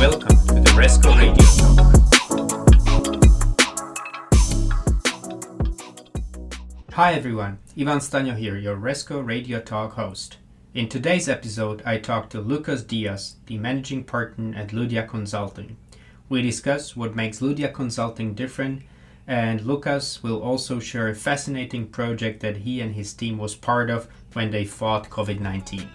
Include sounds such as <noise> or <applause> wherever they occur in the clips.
Welcome to the Resco Radio Talk. Hi everyone, Ivan Stanyo here, your Resco Radio Talk host. In today's episode, I talk to Lucas Diaz, the managing partner at Ludia Consulting. We discuss what makes Ludia Consulting different, and Lucas will also share a fascinating project that he and his team was part of when they fought COVID-19.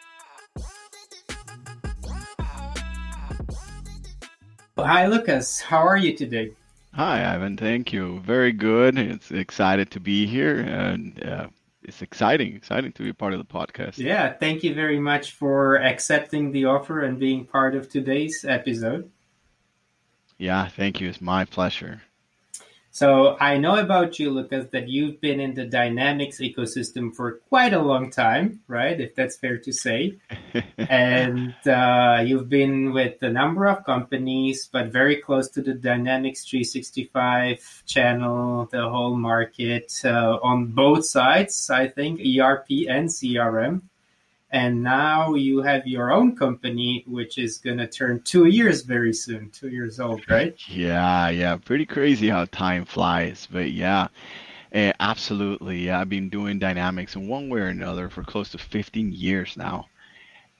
Hi, Lucas. How are you today? Hi, Ivan. Thank you. Very good. It's excited to be here, and uh, it's exciting, exciting to be part of the podcast. Yeah, thank you very much for accepting the offer and being part of today's episode. Yeah, thank you. It's my pleasure. So I know about you, Lucas, that you've been in the Dynamics ecosystem for quite a long time, right? If that's fair to say. <laughs> and uh, you've been with a number of companies, but very close to the Dynamics 365 channel, the whole market uh, on both sides, I think, ERP and CRM and now you have your own company which is going to turn two years very soon two years old right? Yeah yeah. Pretty crazy how time flies but yeah. Uh, absolutely. Yeah i've been doing dynamics in one way or another for close to 15 years now.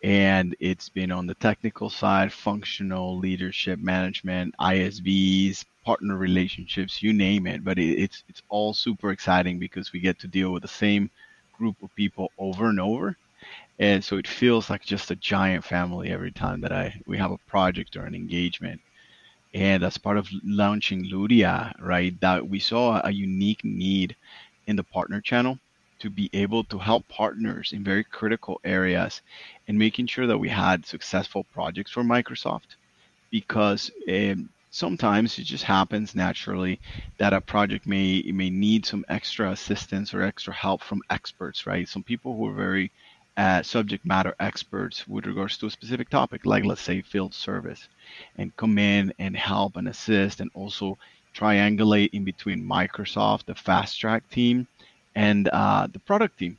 And it's been on the technical side functional leadership management isvs partner relationships you name it. But it, it's it's all super exciting because we get to deal with the same group of people over and over and so it feels like just a giant family every time that I we have a project or an engagement. And as part of launching Ludia, right, that we saw a unique need in the partner channel to be able to help partners in very critical areas and making sure that we had successful projects for Microsoft because um, sometimes it just happens naturally that a project may may need some extra assistance or extra help from experts right some people who are very uh, subject matter experts with regards to a specific topic, like let's say field service, and come in and help and assist, and also triangulate in between Microsoft, the fast track team, and uh, the product team,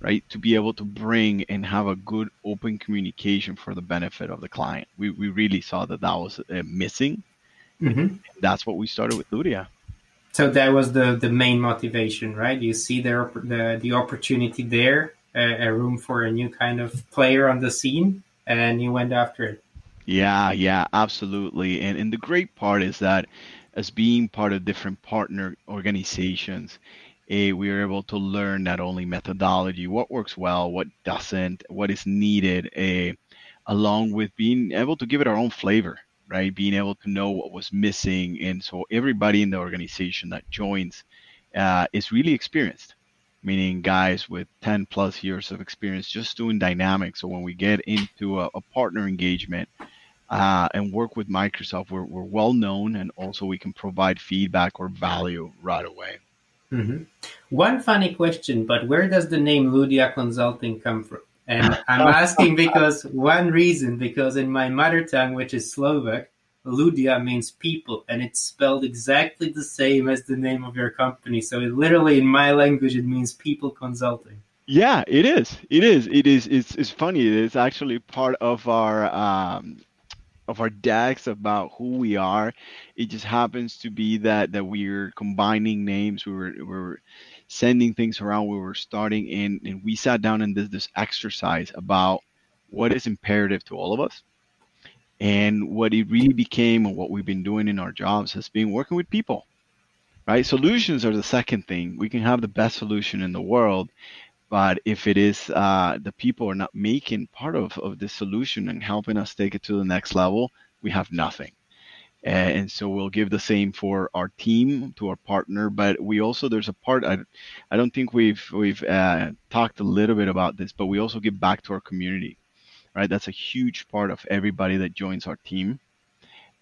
right? To be able to bring and have a good open communication for the benefit of the client. We, we really saw that that was uh, missing. Mm-hmm. That's what we started with Ludia. So that was the, the main motivation, right? You see the, the, the opportunity there a, a room for a new kind of player on the scene, and you went after it. Yeah, yeah, absolutely. And and the great part is that as being part of different partner organizations, eh, we are able to learn not only methodology, what works well, what doesn't, what is needed, eh, along with being able to give it our own flavor, right? Being able to know what was missing. And so everybody in the organization that joins uh, is really experienced meaning guys with 10 plus years of experience just doing dynamics. So when we get into a, a partner engagement uh, and work with Microsoft, we're, we're well known and also we can provide feedback or value right away. Mm-hmm. One funny question, but where does the name Ludia Consulting come from? And I'm asking <laughs> because one reason, because in my mother tongue, which is Slovak, Ludia means people, and it's spelled exactly the same as the name of your company. So it literally, in my language, it means people consulting. Yeah, it is. It is. It is. It's, it's funny. It's actually part of our um, of our decks about who we are. It just happens to be that that we're combining names. We were we were sending things around. We were starting and and we sat down and did this exercise about what is imperative to all of us and what it really became and what we've been doing in our jobs has been working with people, right? Solutions are the second thing. We can have the best solution in the world, but if it is uh, the people are not making part of, of the solution and helping us take it to the next level, we have nothing. And so we'll give the same for our team to our partner, but we also there's a part I, I don't think we've we've uh, talked a little bit about this, but we also give back to our community right? That's a huge part of everybody that joins our team.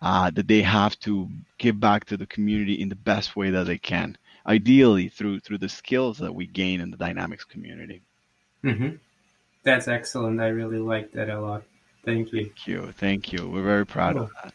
Uh, that they have to give back to the community in the best way that they can, ideally through through the skills that we gain in the Dynamics community. Mm-hmm. That's excellent. I really like that a lot. Thank you. Thank you. Thank you. We're very proud cool. of that.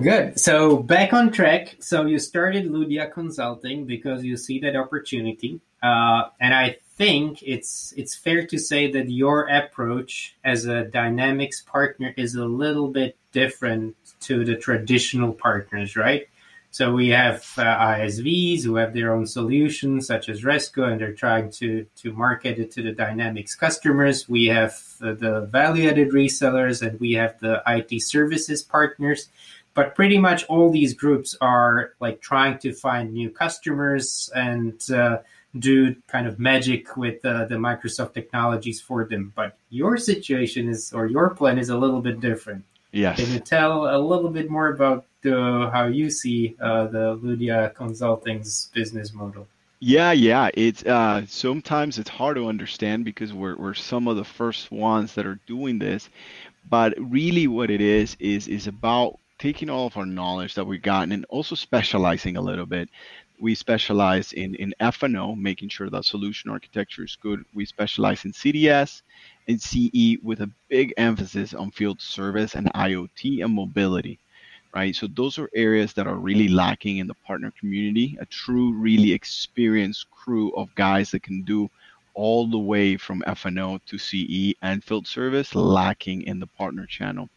Good. So back on track. So you started Ludia Consulting because you see that opportunity, uh, and I think it's it's fair to say that your approach as a dynamics partner is a little bit different to the traditional partners, right? So we have uh, ISVs who have their own solutions, such as Resco, and they're trying to to market it to the Dynamics customers. We have uh, the value-added resellers, and we have the IT services partners. But pretty much all these groups are like trying to find new customers and uh, do kind of magic with uh, the Microsoft technologies for them. But your situation is, or your plan is a little bit different. Yes. Can you tell a little bit more about the, how you see uh, the Ludia Consulting's business model? Yeah, yeah. It's uh, sometimes it's hard to understand because we're we're some of the first ones that are doing this. But really, what it is is is about taking all of our knowledge that we've gotten and also specializing a little bit. We specialize in in F&O, making sure that solution architecture is good. We specialize in CDS and CE with a big emphasis on field service and IoT and mobility right? So those are areas that are really lacking in the partner community, a true, really experienced crew of guys that can do all the way from F&O to CE and field service lacking in the partner channel.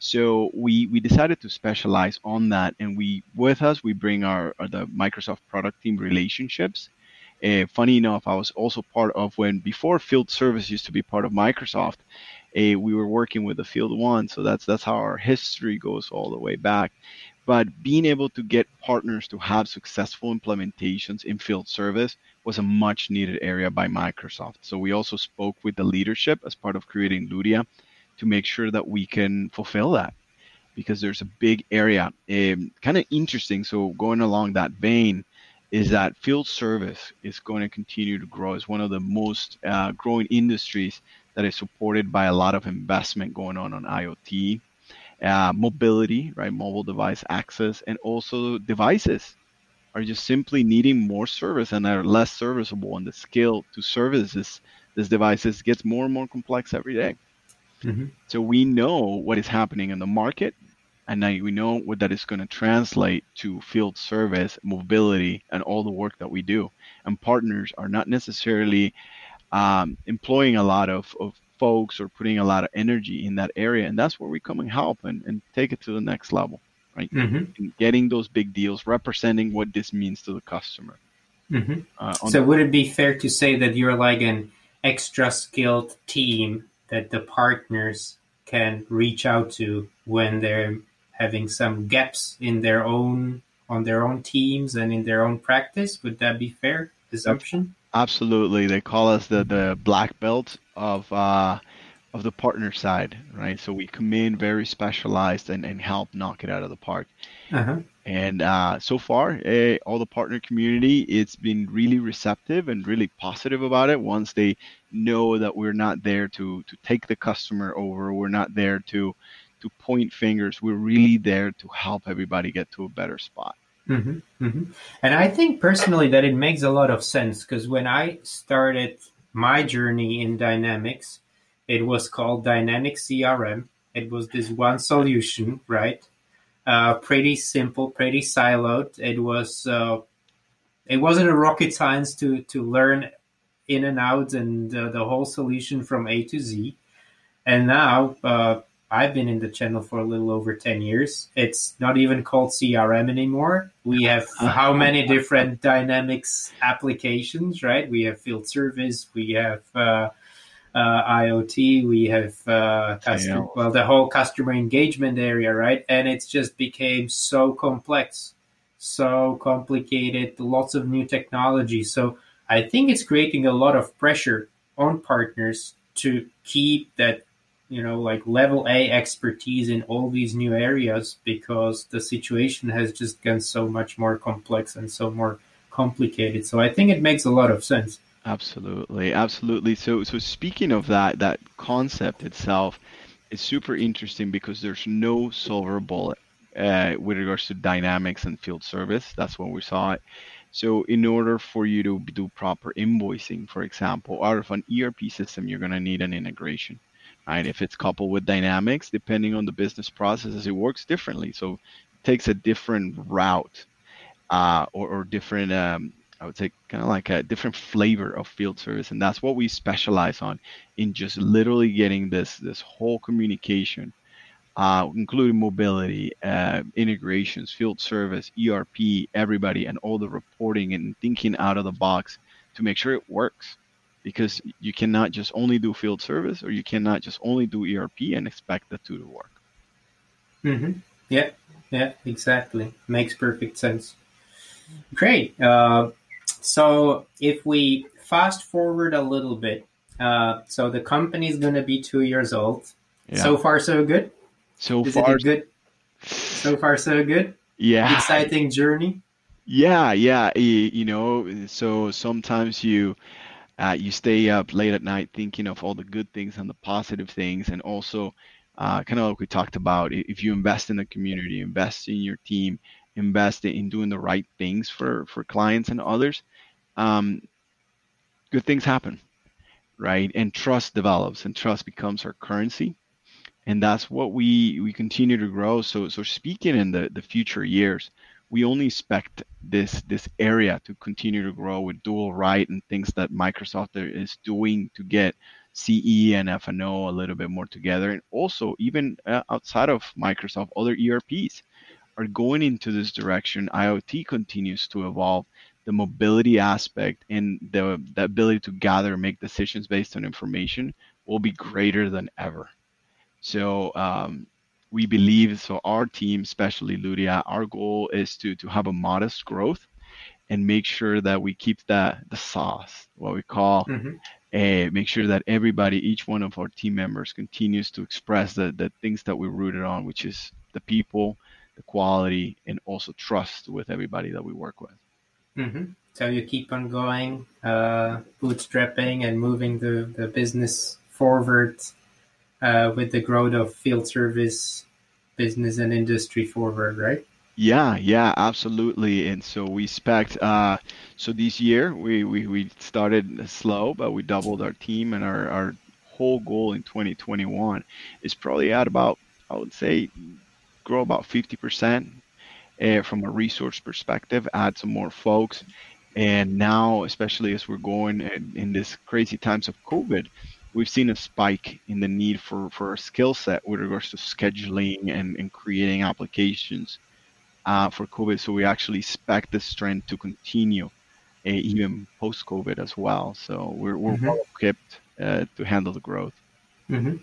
So we, we decided to specialize on that, and we with us we bring our, our the Microsoft product team relationships. Uh, funny enough, I was also part of when before field service used to be part of Microsoft, a we were working with the FieldOne so that's that's how our history goes all the way back but being able to get partners to have successful implementations in field service was a much needed area by microsoft so we also spoke with the leadership as part of creating ludia to make sure that we can fulfill that because there's a big area um, kind of interesting. So going along that vein is that field service is going to continue to grow. As one of the most uh, growing industries that is supported by a lot of investment going on on IoT, uh, mobility, right, mobile device access, and also devices are just simply needing more service and are less serviceable, and the scale to service this, this devices gets more and more complex every day. Mm-hmm. So we know what is happening in the market, and now we know what that is going to translate to field service, mobility, and all the work that we do. And partners are not necessarily um, employing a lot of, of folks or putting a lot of energy in that area. And that's where we come and help and, and take it to the next level, right? Mm-hmm. Getting those big deals, representing what this means to the customer. Mm-hmm. Uh, so, the- would it be fair to say that you're like an extra skilled team that the partners can reach out to when they're having some gaps in their own on their own teams and in their own practice? Would that be fair assumption? Absolutely, they call us the the black belt of uh, of the partner side, right? So we come in very specialized and, and help knock it out of the park. Uh-huh. And uh, so far, eh, all the partner community, it's been really receptive and really positive about it. Once they know that we're not there to to take the customer over, we're not there to to point fingers. We're really there to help everybody get to a better spot. Mm-hmm, mm-hmm. And I think personally that it makes a lot of sense because when I started my journey in Dynamics, it was called Dynamics CRM. It was this one solution, right? Uh, pretty simple, pretty siloed. It was uh, it wasn't a rocket science to to learn in and out and uh, the whole solution from A to Z. And now uh, I've been in the channel for a little over 10 years. It's not even called CRM anymore. We have how many different dynamics applications, right? We have field service, we have uh, IoT, we have uh, customer, well, the whole customer engagement area, right? And it's just became so complex, so complicated, lots of new technology. So I think it's creating a lot of pressure on partners to keep that you know like level A expertise in all these new areas because the situation has just gotten so much more complex and so more complicated. So I think it makes a lot of sense. Absolutely, absolutely. So so speaking of that, that concept itself is super interesting because there's no silver bullet uh, with regards to dynamics and field service. That's when we saw it. So in order for you to do proper invoicing, for example, out of an ERP system, you're going to need an integration right? If it's coupled with dynamics, depending on the business processes, it works differently. So it takes a different route uh, or, or, different um, I would say kind of like a different flavor of field service, and that's what we specialize on in just literally getting this this whole communication, uh, including mobility, uh, integrations, field service, ERP, everybody, and all the reporting and thinking out of the box to make sure it works. Because you cannot just only do field service, or you cannot just only do ERP and expect the two to work. Mm-hmm. Yeah, yeah, exactly. Makes perfect sense. Great. Uh, so if we fast forward a little bit, uh, so the company is going to be two years old. Yeah. So far, so good. So is far, good. So far, so good. Yeah. Exciting journey. Yeah, yeah. You know, so sometimes you uh, you stay up late at night thinking of all the good things and the positive things, and also uh, kind of like we talked about, if you invest in the community, invest in your team, invest in doing the right things for for clients and others, um, good things happen, right? And trust develops, and trust becomes our currency, and that's what we we continue to grow. So so speaking in the the future years, we only expect this this area to continue to grow with dual write and things that Microsoft is doing to get CE and F&O a little bit more together, and also even uh, outside of Microsoft, other ERPs are going into this direction. IoT continues to evolve. The mobility aspect and the, the ability to gather and make decisions based on information will be greater than ever. So um, we believe, so our team, especially Ludia, our goal is to, to have a modest growth and make sure that we keep that the sauce, what we call, mm-hmm. uh, make sure that everybody, each one of our team members, continues to express the the things that we're rooted on, which is the people, the quality, and also trust with everybody that we work with. Mm-hmm. So you keep on going, uh, bootstrapping and moving the, the business forward uh, with the growth of field service business and industry forward, right? Yeah, yeah, absolutely. And so we expect, uh, so this year we, we, we started slow, but we doubled our team and our, our whole goal in 2021 is probably at about, I would say, grow about 50% uh, from a resource perspective, add some more folks. And now, especially as we're going in, in this crazy times of COVID, we've seen a spike in the need for, for a skill set with regards to scheduling and, and creating applications uh, for COVID. So we actually expect this trend to continue uh, even post COVID as well. So we're, we're mm-hmm. well equipped uh, to handle the growth. Mm-hmm.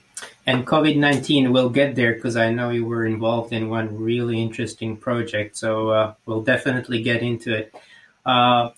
And COVID 19 will get there because I know you were involved in one really interesting project. So uh, we'll definitely get into it. Uh,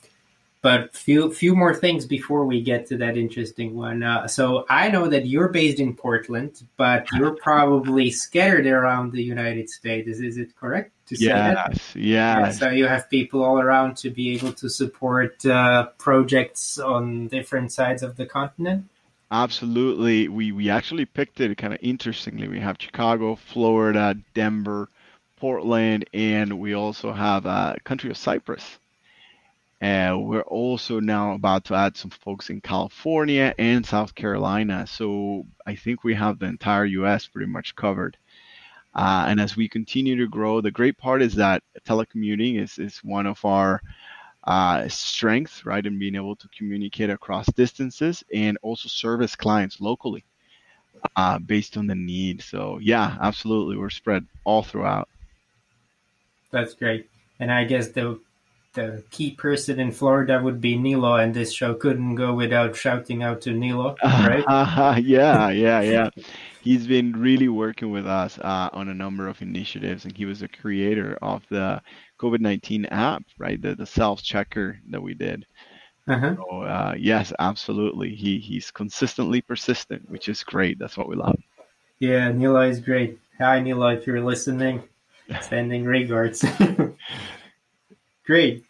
but few few more things before we get to that interesting one. Uh, so I know that you're based in Portland, but <laughs> you're probably scattered around the United States. Is, is it correct to say yes, that? Yes. Yeah. So you have people all around to be able to support uh, projects on different sides of the continent. Absolutely. We we actually picked it kind of interestingly. We have Chicago, Florida, Denver, Portland, and we also have a uh, country of Cyprus. And we're also now about to add some folks in California and South Carolina. So I think we have the entire US pretty much covered. Uh, and as we continue to grow, the great part is that telecommuting is, is one of our uh, strengths, right, in being able to communicate across distances and also service clients locally uh, based on the need. So, yeah, absolutely. We're spread all throughout. That's great. And I guess the the key person in Florida would be Nilo, and this show couldn't go without shouting out to Nilo, <laughs> right? Yeah, yeah, yeah. He's been really working with us uh, on a number of initiatives, and he was the creator of the COVID 19 app, right? The, the self checker that we did. Uh-huh. So, uh, yes, absolutely. He He's consistently persistent, which is great. That's what we love. Yeah, Nilo is great. Hi, Nilo, if you're listening, <laughs> sending regards. <laughs> Great.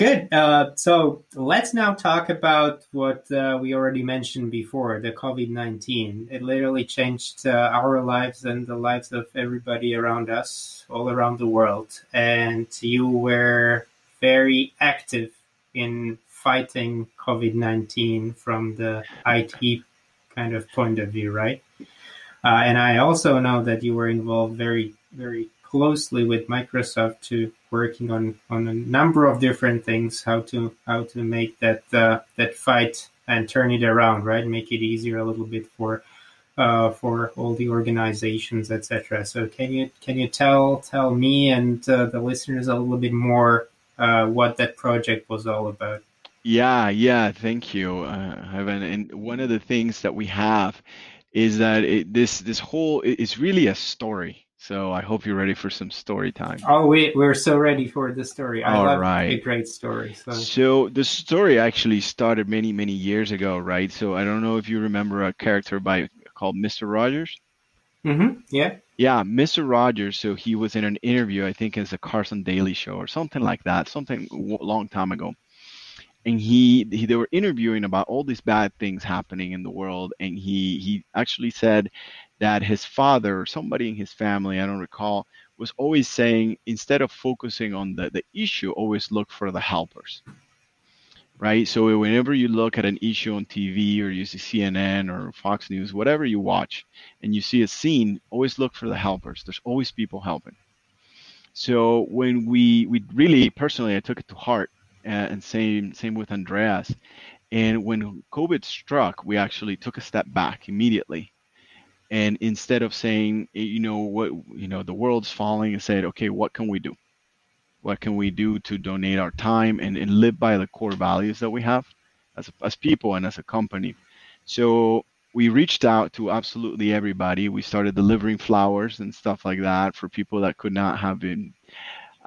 Good. Uh, so let's now talk about what uh, we already mentioned before the COVID 19. It literally changed uh, our lives and the lives of everybody around us, all around the world. And you were very active in fighting COVID 19 from the IT kind of point of view, right? Uh, and I also know that you were involved very, very closely with Microsoft to working on on a number of different things how to how to make that uh, that fight and turn it around right make it easier a little bit for uh, for all the organizations etc so can you can you tell tell me and uh, the listeners a little bit more uh, what that project was all about Yeah, yeah, thank you, uh, Ivan. And one of the things that we have is that it, this this whole is really a story. So I hope you're ready for some story time. oh we, we're so ready for the story i All love a great story so So the story actually started many, many years ago, right? So I don't know if you remember a character by called Mr. Rogers. Mm-hmm. yeah Yeah, Mr. Rogers. So he was in an interview, I think, as a Carson Daly show or something like that, something long time ago. And he, he, they were interviewing about all these bad things happening in the world, and he, he actually said that his father or somebody in his family, I don't recall, was always saying instead of focusing on the, the issue, always look for the helpers right? So whenever you look at an issue on TV or you see CNN or Fox News, whatever you watch, and you see a scene, always look for the helpers. There's always people helping. So when we we really personally, I took it to heart, and same same with Andreas. And when COVID struck, we actually took a step back immediately. And instead of saying, eh, you know, what, you know, the world's falling, and said, okay, what can we do? What can we do to donate our time and, and live by the core values that we have as, as people and as a company? So we reached out to absolutely everybody. We started delivering flowers and stuff like that for people that could not have been,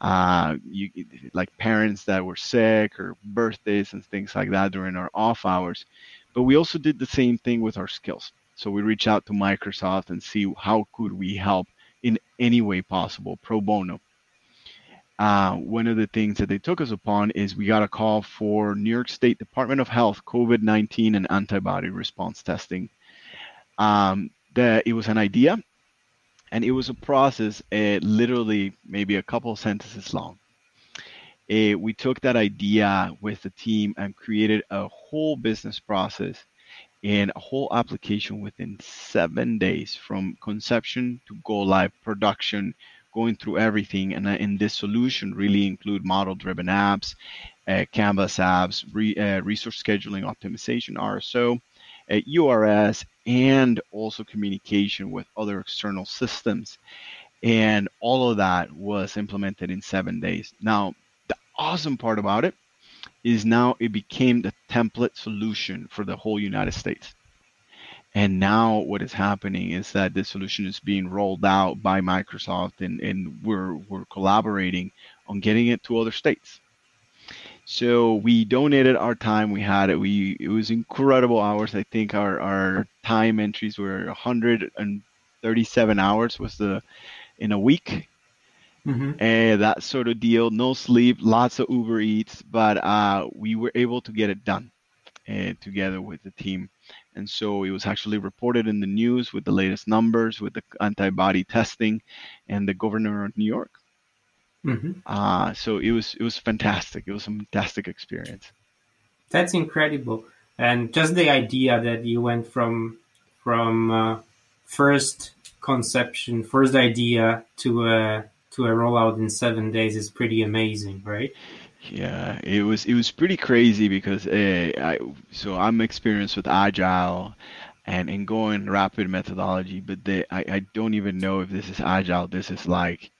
uh, you, like parents that were sick or birthdays and things like that during our off hours. But we also did the same thing with our skills. So we reached out to Microsoft and see how could we help in any way possible pro bono uh, one of the things that they took us upon is we got a call for New York State Department of Health COVID 19 and antibody response testing. Um, the, it was an idea and it was a process, uh, literally maybe a couple sentences long. Uh, we took that idea with the team and created a whole business process and a whole application within seven days from conception to go live production going through everything and, in this solution really include model driven apps uh, canvas apps re, uh, resource scheduling optimization rso uh, urs and also communication with other external systems. And all of that was implemented in seven days. Now the awesome part about it is now it became the template solution for the whole united states. And now what is happening is that this solution is being rolled out by Microsoft and, and we're, we're collaborating on getting it to other states. So we donated our time. We had it. We it was incredible hours. I think our, our time entries were 137 hours was the in a week. hmm And that sort of deal. No sleep, lots of Uber Eats, but uh, we were able to get it done uh, together with the team. And so it was actually reported in the news with the latest numbers, with the antibody testing, and the governor of New York. Hmm Uh, so it was it was fantastic. It was a fantastic experience. That's incredible. And just the idea that you went from from uh, first conception, first idea to a to a rollout in seven days is pretty amazing, right? Yeah, it was it was pretty crazy because uh, I so I'm experienced with agile and in going rapid methodology, but the, I I don't even know if this is agile. This is like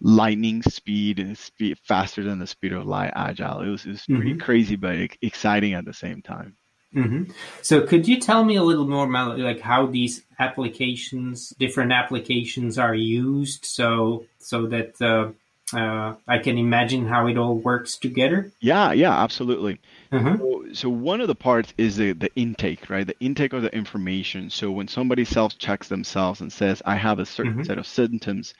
lightning speed and speed faster than the speed of light agile. It was it was pretty hmm crazy, but exciting at the same time. hmm So could you tell me a little more about like how these applications, different applications, are used, so so that uh, uh, I can imagine how it all works together? Yeah, yeah, absolutely. Hmm So, so one of the parts is the, the intake, right? The intake of the information. So when somebody self-checks themselves and says, I have a certain hmm set of symptoms,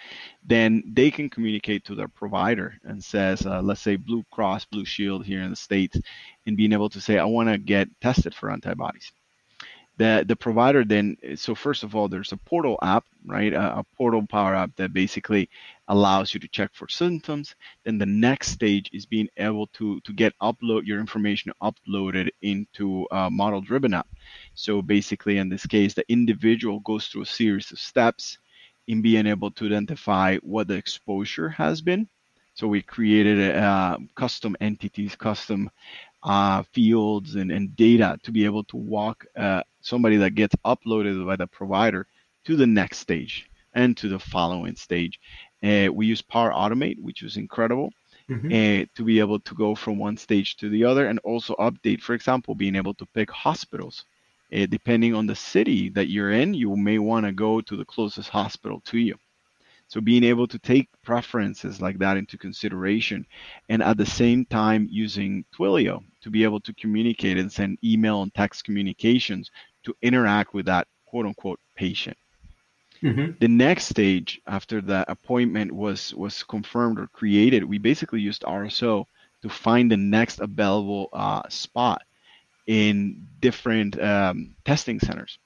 then they can communicate to their provider and says, uh, let's say Blue Cross Blue Shield here in the States, and being able to say, I want to get tested for antibodies. The, the provider then, so first of all, there's a portal app, right? A, a portal power app that basically allows you to check for symptoms. Then the next stage is being able to, to get upload your information uploaded into a model driven app. So basically, in this case, the individual goes through a series of steps in being able to identify what the exposure has been So we created uh, custom entities, custom uh, fields, and, and data to be able to walk uh, somebody that gets uploaded by the provider to the next stage and to the following stage. Uh, we use Power Automate, which was incredible. Mm-hmm. Uh, to be able to go from one stage to the other and also update, for example, being able to pick hospitals. Uh, depending on the city that you're in, you may want to go to the closest hospital to you. So being able to take preferences like that into consideration and at the same time using Twilio to be able to communicate and send email and text communications to interact with that quote unquote patient. Mm-hmm. The next stage after the appointment was was confirmed or created, we basically used RSO to find the next available uh, spot in different um, testing centers.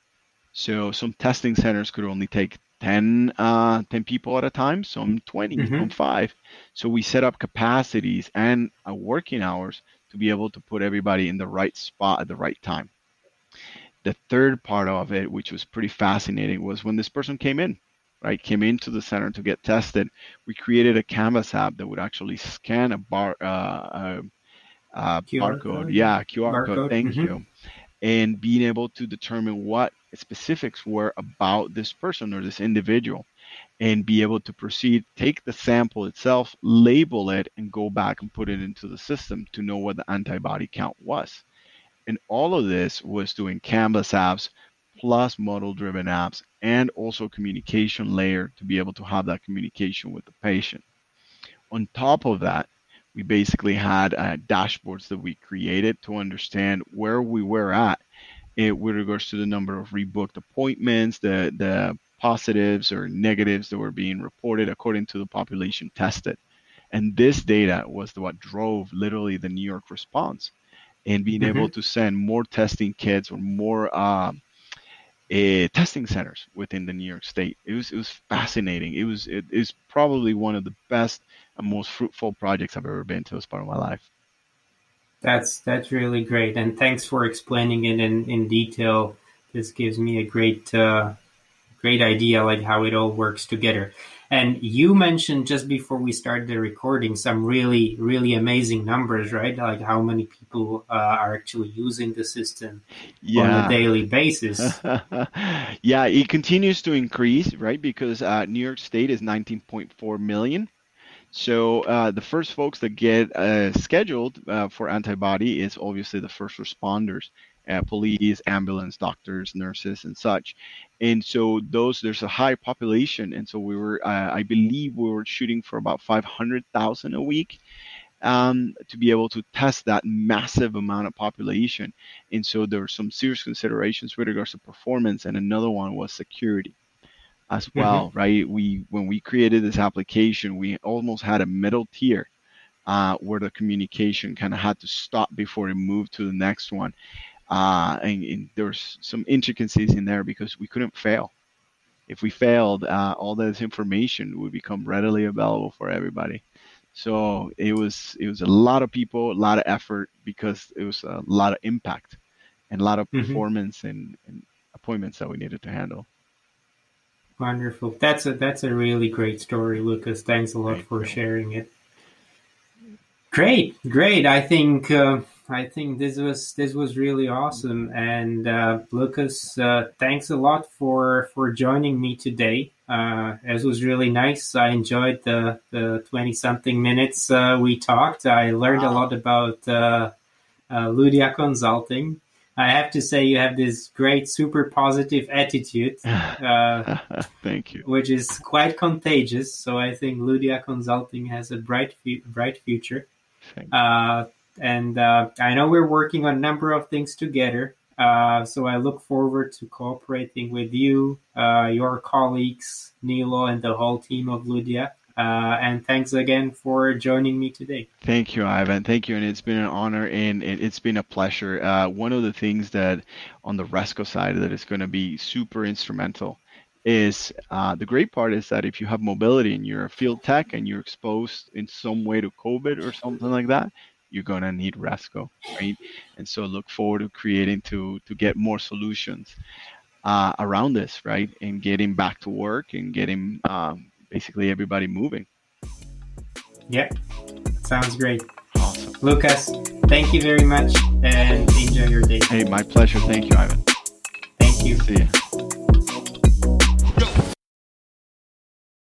So some testing centers could only take 10, uh, 10 people at a time, some 20, mm-hmm. some 5. So we set up capacities and uh, working hours to be able to put everybody in the right spot at the right time. The third part of it, which was pretty fascinating, was when this person came in, right? Came into the center to get tested. We created a Canvas app that would actually scan a bar, uh, a, a barcode. Code. Yeah, QR barcode. code. Thank mm-hmm. you. And being able to determine what specifics were about this person or this individual and be able to proceed, take the sample itself, label it, and go back and put it into the system to know what the antibody count was. And all of this was doing Canvas apps plus model driven apps and also communication layer to be able to have that communication with the patient. On top of that, we basically had uh, dashboards that we created to understand where we were at uh, with regards to the number of rebooked appointments, the, the positives or negatives that were being reported according to the population tested. And this data was what drove literally the New York response and being mm-hmm. able to send more testing kits or more um, uh, testing centers within the New York State. It was it was fascinating. It was it is probably one of the best and most fruitful projects I've ever been to as part of my life. That's that's really great, and thanks for explaining it in, in detail. This gives me a great uh, great idea like how it all works together. And you mentioned just before we started the recording some really, really amazing numbers, right? Like how many people uh, are actually using the system yeah. on a daily basis. <laughs> yeah, it continues to increase, right? Because uh, New York State is 19.4 million. So uh, the first folks that get uh, scheduled uh, for antibody is obviously the first responders uh, police, ambulance, doctors, nurses, and such. And so those there's a high population, and so we were, uh, I believe, we were shooting for about 500,000 a week. Um, to be able to test that massive amount of population. And so there were some serious considerations with regards to performance, and another one was security as mm-hmm. well, mm-hmm. right? We when we created this application, we almost had a middle tier uh, where the communication kind of had to stop before it moved to the next one uh, and, and there's some intricacies in there because we couldn't fail. If we failed, uh, all this information would become readily available for everybody. So it was it was a lot of people, a lot of effort because it was a lot of impact and a lot of mm-hmm. performance mm-hmm. and, and appointments that we needed to handle. Wonderful. That's a that's a really great story, Lucas. Thanks a lot for sharing it. Great, great. I think uh, I think this was this was really awesome. And uh, Lucas, uh, thanks a lot for for joining me today. Uh, it was really nice. I enjoyed the the twenty something minutes uh, we talked. I learned wow. a lot about uh, uh, Ludia Consulting. I have to say, you have this great, super positive attitude. <laughs> Thank you. Which is quite contagious. So I think Ludia Consulting has a bright, bright future. Uh, and uh, I know we're working on a number of things together. Uh, so I look forward to cooperating with you, uh, your colleagues, Nilo, and the whole team of Ludia. Uh, and thanks again for joining me today. Thank you, Ivan. Thank you, and it's been an honor and it's been a pleasure. Uh, one of the things that on the Resco side that is going to be super instrumental is uh, the great part is that if you have mobility and you're a field tech and you're exposed in some way to COVID or something like that, you're gonna need Resco, right? And so look forward to creating to to get more solutions uh, around this, right? And getting back to work and getting um, basically everybody moving. Yep. Sounds great. Awesome. Lucas, thank you very much and enjoy your day. Hey, my pleasure. Thank you, Ivan. Thank you. See you.